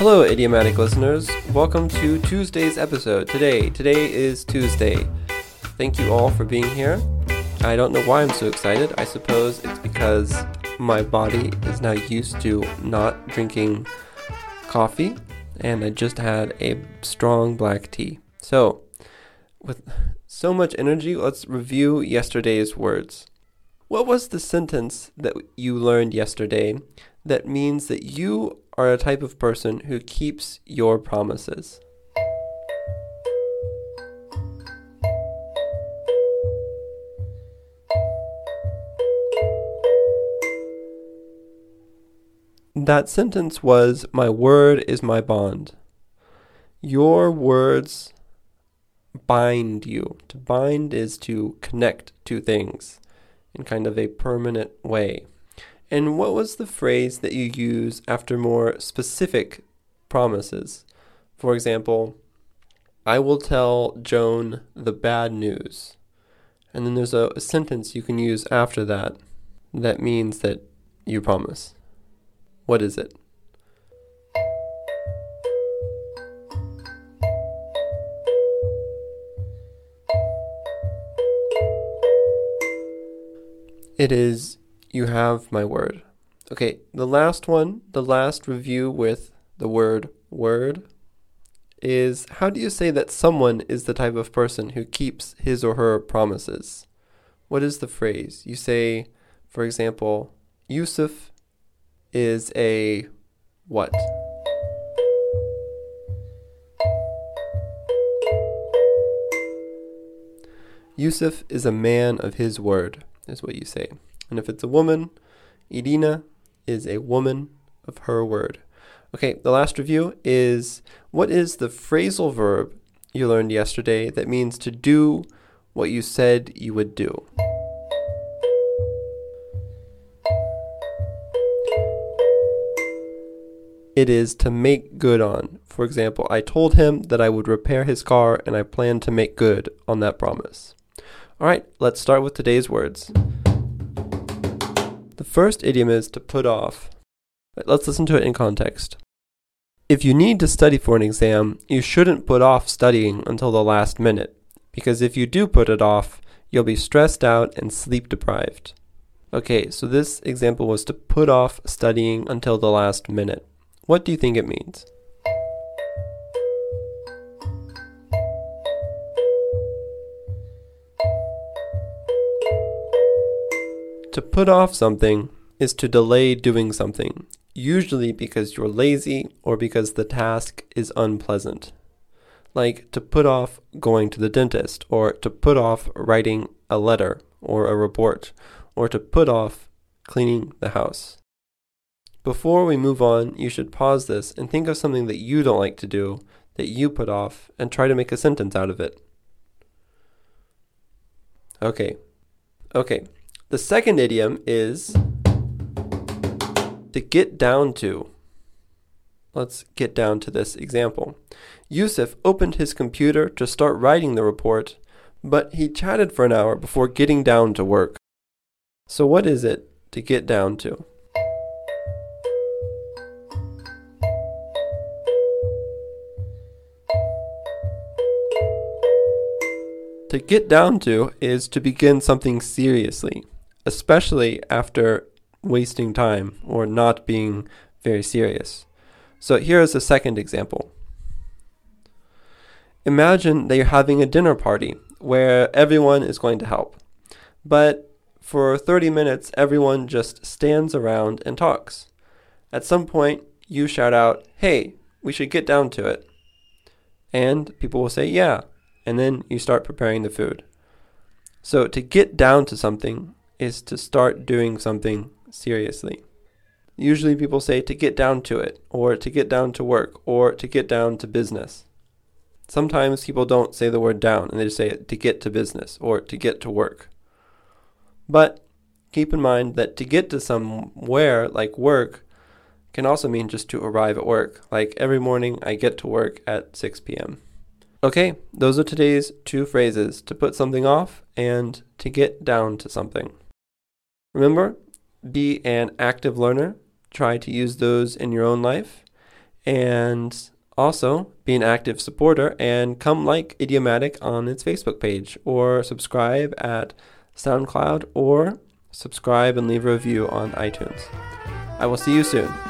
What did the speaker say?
Hello, idiomatic listeners. Welcome to Tuesday's episode. Today, today is Tuesday. Thank you all for being here. I don't know why I'm so excited. I suppose it's because my body is now used to not drinking coffee, and I just had a strong black tea. So, with so much energy, let's review yesterday's words. What was the sentence that you learned yesterday that means that you are a type of person who keeps your promises? That sentence was, My word is my bond. Your words bind you. To bind is to connect to things in kind of a permanent way. And what was the phrase that you use after more specific promises? For example, I will tell Joan the bad news. And then there's a, a, sentence you can use after that that means that you promise. What is it? It is, you have my word. Okay, the last one, the last review with the word word is how do you say that someone is the type of person who keeps his or her promises? What is the phrase? You say, for example, Yusuf is a what? Yusuf is a man of his word is what you say. And if it's a woman, Irina is a woman of her word. Okay, the last review is what is the phrasal verb you learned yesterday that means to do what you said you would do? It is to make good on. For example, I told him that I would repair his car and I plan to make good on that promise. All right, let's start with today's words. The first idiom is to put off. Let's listen to it in context. If you need to study for an exam, you shouldn't put off studying until the last minute, because if you do put it off, you'll be stressed out and sleep deprived. Okay, so this example was to put off studying until the last minute. What do you think it means? To put off something is to delay doing something, usually because you're lazy or because the task is unpleasant. Like to put off going to the dentist, or to put off writing a letter or a report, or to put off cleaning the house. Before we move on, you should pause this and think of something that you don't like to do, that you put off, and try to make a sentence out of it. Okay. Okay. The second idiom is to get down to. Let's get down to this example. Yusuf opened his computer to start writing the report, but he chatted for an hour before getting down to work. So, what is it to get down to? To get down to is to begin something seriously especially after wasting time or not being very serious. So here is a second example. Imagine that you're having a dinner party where everyone is going to help, but for 30 minutes, everyone just stands around and talks. At some point, you shout out, Hey, we should get down to it. And people will say, Yeah. And then you start preparing the food. So to get down to something is to start doing something seriously. Usually people say to get down to it, or to get down to work, or to get down to business. Sometimes people don't say the word down and they just say to get to business or to get to work. But keep in mind that to get to somewhere like work can also mean just to arrive at work. Like every morning I get to work at 6 p.m. Okay, those are today's two phrases to put something off and to get down to something. Remember, be an active learner. Try to use those in your own life. and also be an active supporter and come like Idiomatic on its Facebook page or subscribe at SoundCloud or subscribe and leave a review on iTunes. I will see you soon.